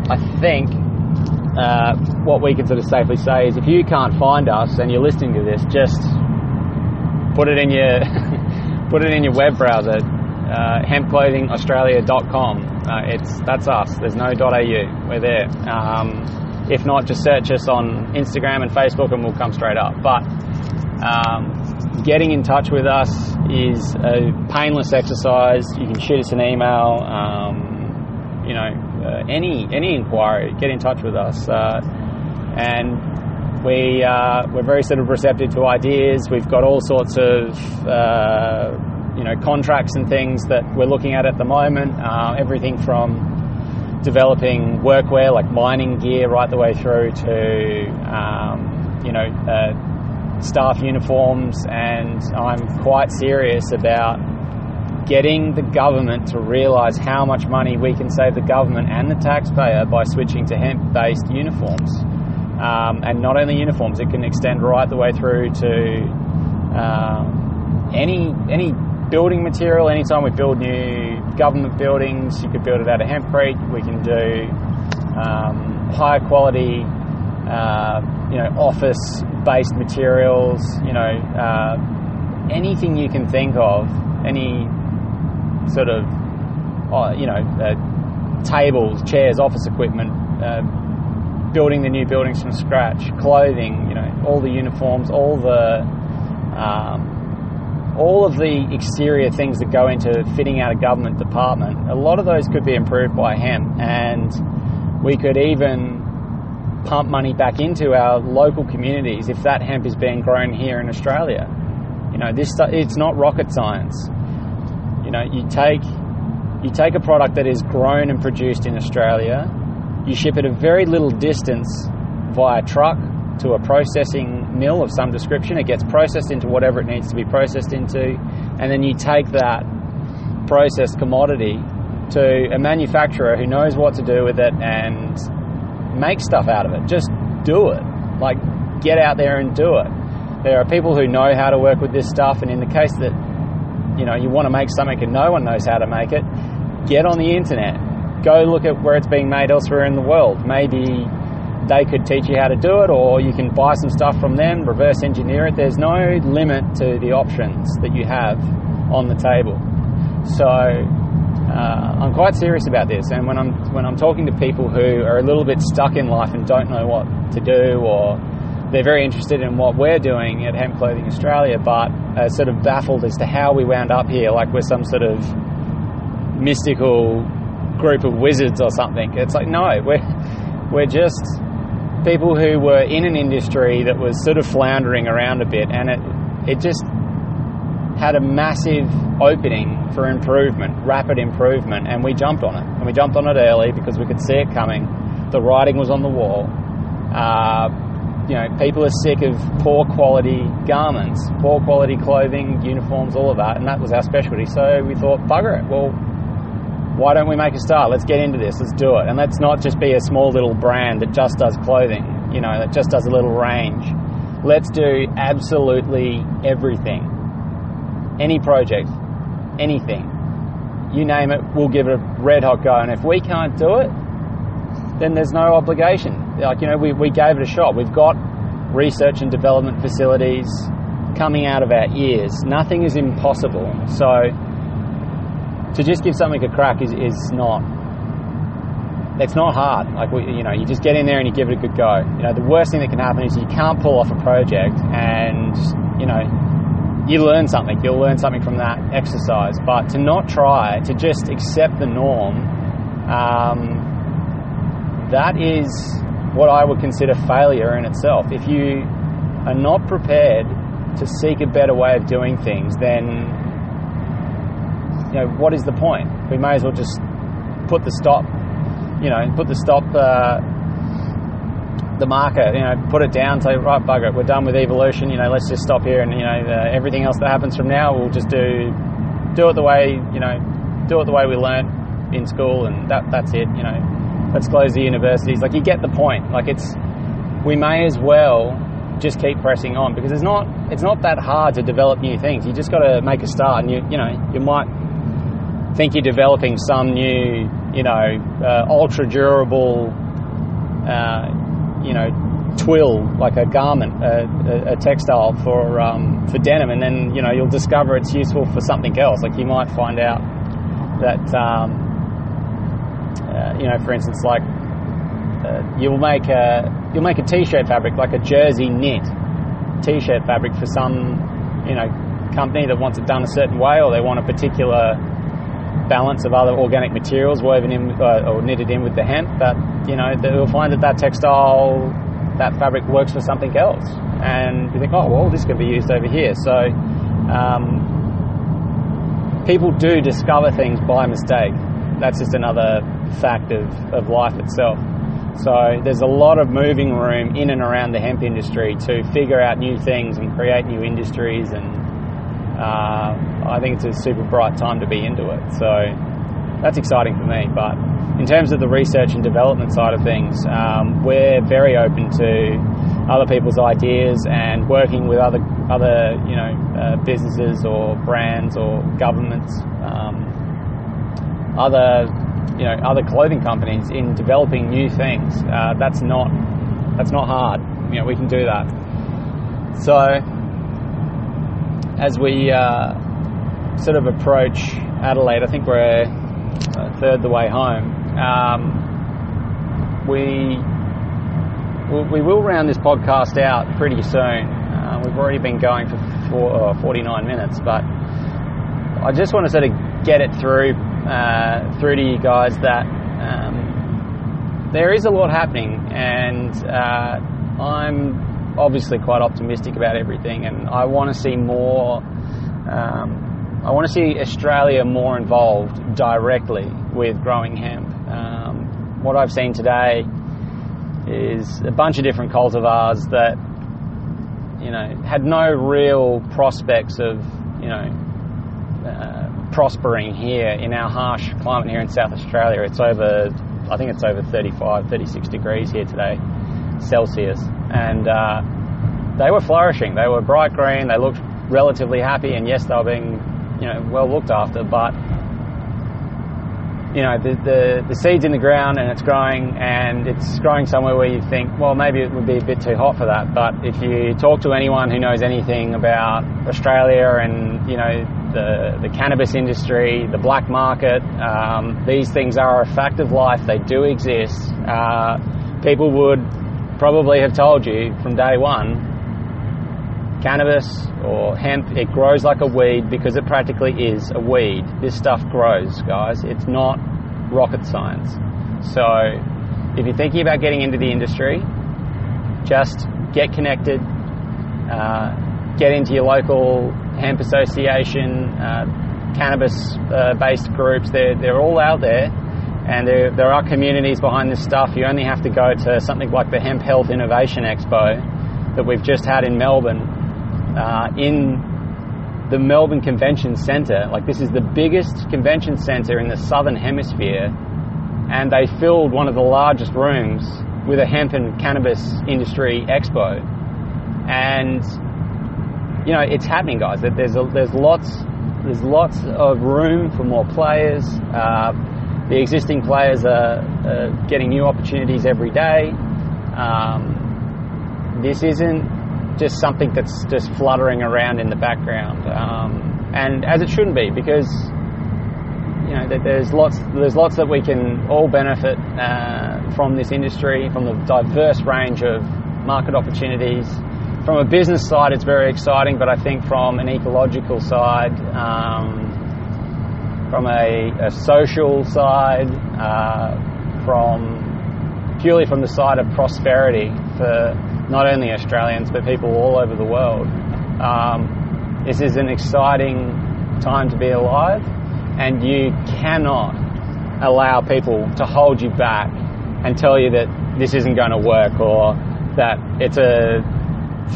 I think uh, what we can sort of safely say is if you can't find us and you're listening to this, just put it in your put it in your web browser, uh, hempclothingaustralia.com. Uh, it's that's us. There's no .au. We're there. Um, if not, just search us on Instagram and Facebook, and we'll come straight up. But um, getting in touch with us is a painless exercise. You can shoot us an email. Um, you know, uh, any any inquiry, get in touch with us. Uh, and we uh, we're very sort of receptive to ideas. We've got all sorts of uh, you know contracts and things that we're looking at at the moment. Everything from developing workwear like mining gear right the way through to um, you know uh, staff uniforms. And I'm quite serious about getting the government to realise how much money we can save the government and the taxpayer by switching to hemp based uniforms. Um, and not only uniforms, it can extend right the way through to um, any any building material. Anytime we build new government buildings, you could build it out of hempcrete. We can do um, higher quality, uh, you know, office based materials. You know, uh, anything you can think of, any sort of, uh, you know, uh, tables, chairs, office equipment, uh, building the new buildings from scratch, clothing, you know, all the uniforms, all the, um, all of the exterior things that go into fitting out a government department. A lot of those could be improved by hemp, and we could even pump money back into our local communities if that hemp is being grown here in Australia. You know, this it's not rocket science. You know, you take you take a product that is grown and produced in Australia, you ship it a very little distance via truck to a processing mill of some description. It gets processed into whatever it needs to be processed into, and then you take that processed commodity to a manufacturer who knows what to do with it and make stuff out of it. Just do it. Like, get out there and do it. There are people who know how to work with this stuff, and in the case that you know you want to make something and no one knows how to make it, get on the internet. Go look at where it's being made elsewhere in the world. Maybe they could teach you how to do it, or you can buy some stuff from them, reverse engineer it. There's no limit to the options that you have on the table. So uh, I'm quite serious about this, and when I'm when I'm talking to people who are a little bit stuck in life and don't know what to do, or they're very interested in what we're doing at Hemp Clothing Australia, but are sort of baffled as to how we wound up here, like we're some sort of mystical group of wizards or something. It's like no, we're we're just people who were in an industry that was sort of floundering around a bit, and it it just had a massive opening for improvement, rapid improvement, and we jumped on it. And we jumped on it early because we could see it coming. The writing was on the wall. Uh, you know, people are sick of poor quality garments, poor quality clothing, uniforms, all of that, and that was our specialty. So we thought, bugger it. Well, why don't we make a start? Let's get into this. Let's do it. And let's not just be a small little brand that just does clothing, you know, that just does a little range. Let's do absolutely everything. Any project, anything. You name it, we'll give it a red hot go. And if we can't do it, then there's no obligation. Like, you know, we, we gave it a shot. We've got research and development facilities coming out of our ears. Nothing is impossible. So, to just give something a crack is, is not it's not hard. Like you know, you just get in there and you give it a good go. You know, the worst thing that can happen is you can't pull off a project, and you know, you learn something. You'll learn something from that exercise. But to not try, to just accept the norm, um, that is what I would consider failure in itself. If you are not prepared to seek a better way of doing things, then you know what is the point? We may as well just put the stop, you know, put the stop. Uh, the marker, you know, put it down, say, right, bugger it, we're done with evolution, you know, let's just stop here and, you know, the, everything else that happens from now, we'll just do, do it the way, you know, do it the way we learned in school and that, that's it, you know, let's close the universities. Like, you get the point. Like, it's, we may as well just keep pressing on because it's not, it's not that hard to develop new things. You just got to make a start and you, you know, you might think you're developing some new, you know, uh, ultra durable, uh, you know, twill like a garment, a, a, a textile for um, for denim, and then you know you'll discover it's useful for something else. Like you might find out that um, uh, you know, for instance, like uh, you'll make a you'll make a t-shirt fabric like a jersey knit t-shirt fabric for some you know company that wants it done a certain way, or they want a particular balance of other organic materials woven in uh, or knitted in with the hemp, that you know they'll find that that textile, that fabric works for something else, and you think, oh well, this can be used over here. So um, people do discover things by mistake. That's just another fact of, of life itself. So there's a lot of moving room in and around the hemp industry to figure out new things and create new industries and uh, I think it's a super bright time to be into it. So that's exciting for me. But in terms of the research and development side of things, um, we're very open to other people's ideas and working with other other you know uh, businesses or brands or governments, um, other you know other clothing companies in developing new things. Uh, that's not that's not hard. You know we can do that. So as we uh, sort of approach Adelaide, I think we're a third the way home. Um, we we will round this podcast out pretty soon. Uh, we've already been going for four, uh, 49 minutes, but I just want to sort of get it through uh, through to you guys that um, there is a lot happening, and uh, I'm obviously quite optimistic about everything, and I want to see more. Um, I want to see Australia more involved directly with growing hemp. Um, what I've seen today is a bunch of different cultivars that you know had no real prospects of you know uh, prospering here in our harsh climate here in South Australia. It's over, I think it's over 35, 36 degrees here today, Celsius. And uh, they were flourishing. They were bright green. They looked relatively happy. And yes, they were being, you know, well looked after. But you know, the, the, the seed's in the ground and it's growing, and it's growing somewhere where you think, well, maybe it would be a bit too hot for that. But if you talk to anyone who knows anything about Australia and you know the the cannabis industry, the black market, um, these things are a fact of life. They do exist. Uh, people would probably have told you from day one cannabis or hemp, it grows like a weed because it practically is a weed. This stuff grows, guys. It's not rocket science. So, if you're thinking about getting into the industry, just get connected, uh, get into your local hemp association, uh, cannabis uh, groups. They're, they're all out there. And there, there are communities behind this stuff. You only have to go to something like the Hemp Health Innovation Expo that we've just had in Melbourne uh, in the Melbourne Convention Centre. Like, this is the biggest convention centre in the southern hemisphere, and they filled one of the largest rooms with a hemp and cannabis industry expo. And you know, it's happening, guys. There's a, there's lots there's lots of room for more players. Uh, the existing players are, are, getting new opportunities every day. Um, this isn't just something that's just fluttering around in the background, um, and as it shouldn't be, because you know there's lots there's lots that we can all benefit uh, from this industry, from the diverse range of market opportunities. From a business side, it's very exciting, but I think from an ecological side, um, from a, a, social side, uh, from purely from the side of prosperity for not only Australians but people all over the world. Um, this is an exciting time to be alive, and you cannot allow people to hold you back and tell you that this isn't going to work or that it's a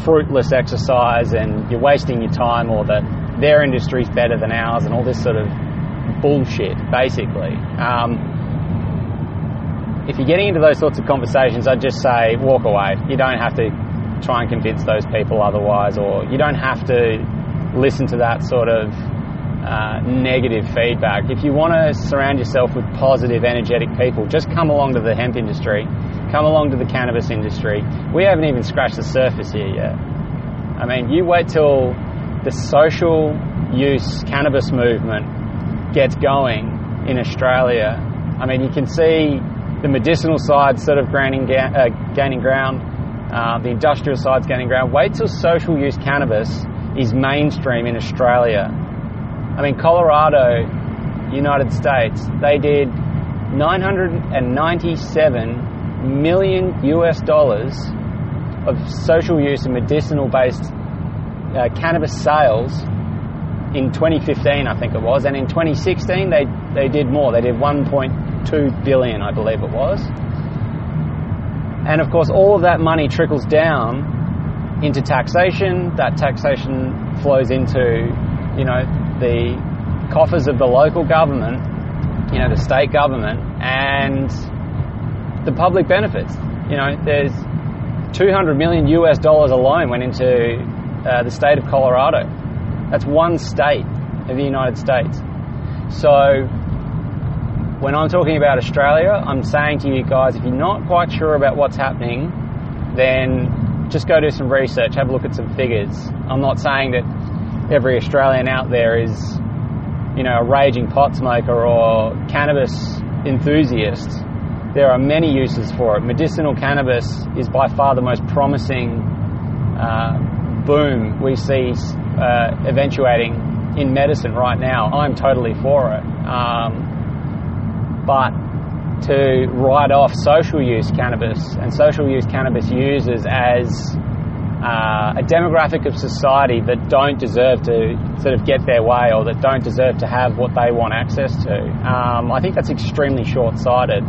fruitless exercise and you're wasting your time or that their industry is better than ours and all this sort of bullshit, basically. Um, if you're getting into those sorts of conversations, I'd just say walk away. You don't have to try and convince those people otherwise, or you don't have to listen to that sort of uh, negative feedback. If you want to surround yourself with positive, energetic people, just come along to the hemp industry, come along to the cannabis industry. We haven't even scratched the surface here yet. I mean, you wait till the social use cannabis movement gets going in Australia. I mean, you can see the medicinal side sort of gaining, uh, gaining ground, uh, the industrial side's gaining ground. Wait till social use cannabis is mainstream in Australia. I mean, Colorado, United States, they did 997 million US dollars of social use and medicinal based uh, cannabis sales in 2015, I think it was, and in 2016 they they did more. They did 1.2 billion, I believe it was. And of course, all of that money trickles down into taxation. That taxation flows into, you know, the coffers of the local government, you know, the state government, and the public benefits. You know, there's 200 million US dollars alone went into uh, the state of Colorado. That's one state of the United States. So when I'm talking about Australia, I'm saying to you guys, if you're not quite sure about what's happening, then just go do some research, have a look at some figures. I'm not saying that every Australian out there is, you know, a raging pot smoker or cannabis enthusiast. There are many uses for it. Medicinal cannabis is by far the most promising uh, boom we see uh, eventuating in medicine right now. I'm totally for it. Um, but to write off social use cannabis and social use cannabis users as uh, a demographic of society that don't deserve to sort of get their way or that don't deserve to have what they want access to. Um, I think that's extremely short sighted.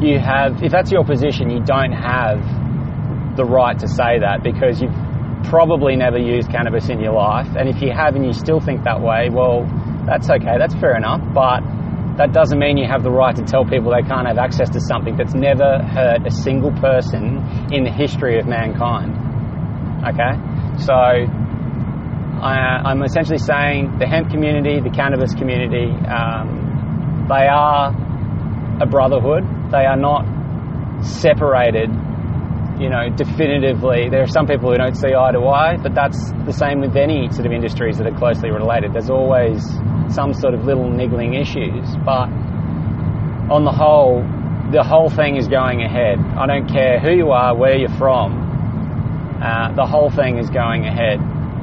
You have, if that's your position, you don't have the right to say that because you've probably never used cannabis in your life. And if you have and you still think that way, well, That's okay, that's fair enough, but that doesn't mean you have the right to tell people they can't have access to something that's never hurt a single person in the history of mankind. Okay? So, I, am essentially saying the hemp community, the cannabis community, um, they are a brotherhood. They are not separated, you know, definitively. There are some people who don't see eye to eye, but that's the same with any sort of industries that are closely related. There's always some sort of little niggling issues, but on the whole, the whole thing is going ahead. I don't care who you are, where you're from, uh, the whole thing is going ahead.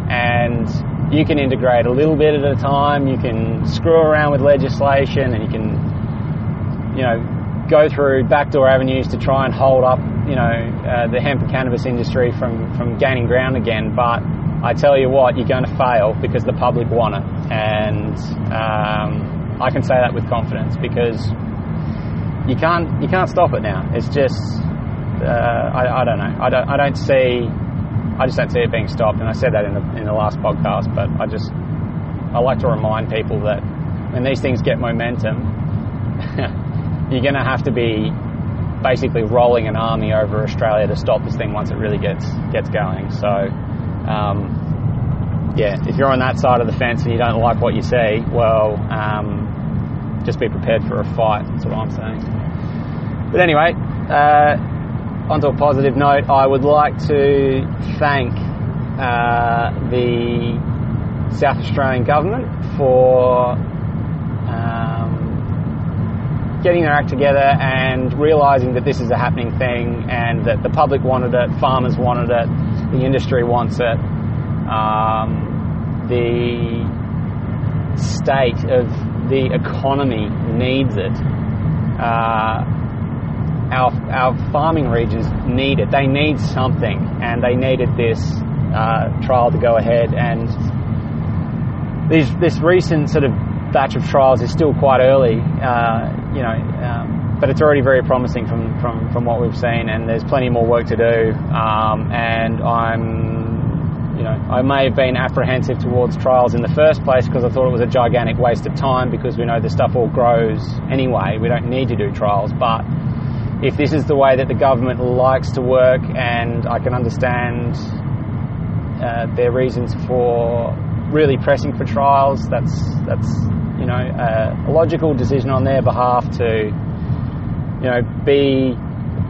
And you can integrate a little bit at a time, you can screw around with legislation, and you can, you know, go through backdoor avenues to try and hold up, you know, uh, the hemp and cannabis industry from, from gaining ground again. But I tell you what, you're going to fail because the public want it. And um, I can say that with confidence because you can't you can't stop it now. It's just uh, I, I, don't know. I don't I don't see I just don't see it being stopped. And I said that in the in the last podcast, but I just I like to remind people that when these things get momentum, you're going to have to be basically rolling an army over Australia to stop this thing once it really gets gets going. So um, yeah, if you're on that side of the fence and you don't like what you see, well, um, just be prepared for a fight. That's what I'm saying. But anyway, uh, onto a positive note, I would like to thank uh, the South Australian government for um, getting their act together and realising that this is a happening thing and that the public wanted it, farmers wanted it, the industry wants it. Um, the state of the economy needs it. Uh, our, our farming regions need it. They need something, and they needed this uh, trial to go ahead. And these, this recent sort of batch of trials is still quite early, uh, you know, um, but it's already very promising from, from, from what we've seen, and there's plenty more work to do. Um, and I'm you know, I may have been apprehensive towards trials in the first place because I thought it was a gigantic waste of time because we know the stuff all grows anyway. We don't need to do trials. But if this is the way that the government likes to work, and I can understand uh, their reasons for really pressing for trials, that's that's you know a, a logical decision on their behalf to you know be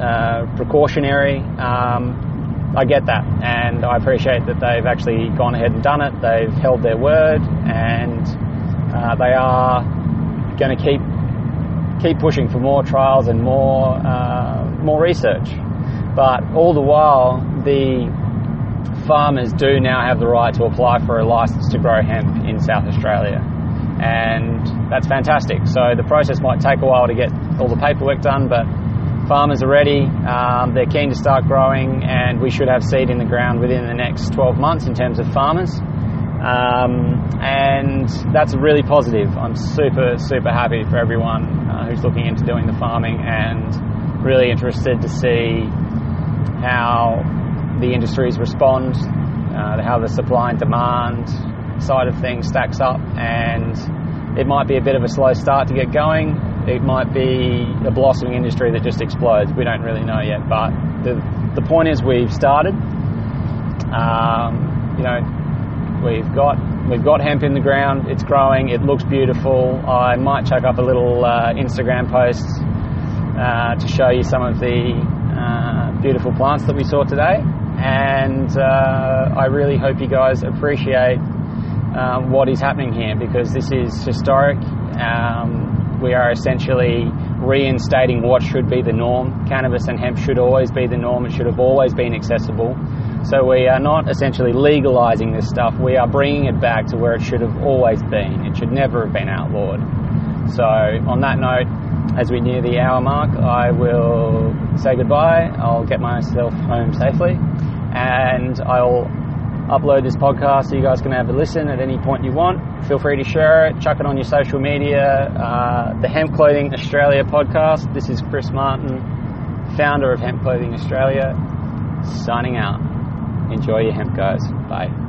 uh, precautionary. Um, I get that, and I appreciate that they've actually gone ahead and done it. They've held their word, and uh, they are going to keep keep pushing for more trials and more uh, more research. But all the while, the farmers do now have the right to apply for a license to grow hemp in South Australia, and that's fantastic. So the process might take a while to get all the paperwork done, but farmers are ready, um, they're keen to start growing, and we should have seed in the ground within the next 12 months in terms of farmers. Um, and that's really positive. I'm super, super happy for everyone uh, who's looking into doing the farming and really interested to see how the industries respond, uh, how the supply and demand side of things stacks up. And it might be a bit of a slow start to get going, it might be a blossoming industry that just explodes. We don't really know yet, but the the point is we've started. Um, you know, we've got we've got hemp in the ground. It's growing. It looks beautiful. I might chuck up a little uh, Instagram post uh, to show you some of the uh, beautiful plants that we saw today. And uh, I really hope you guys appreciate um, what is happening here because this is historic. Um, we are essentially reinstating what should be the norm. Cannabis and hemp should always be the norm. It should have always been accessible. So we are not essentially legalizing this stuff. We are bringing it back to where it should have always been. It should never have been outlawed. So on that note, as we near the hour mark, I will say goodbye. I'll get myself home safely and I'll upload this podcast so you guys can have a listen at any point you want. Feel free to share it, chuck it on your social media. Uh, the Hemp Clothing Australia podcast. This is Chris Martin, founder of Hemp Clothing Australia, signing out. Enjoy your hemp, guys. Bye.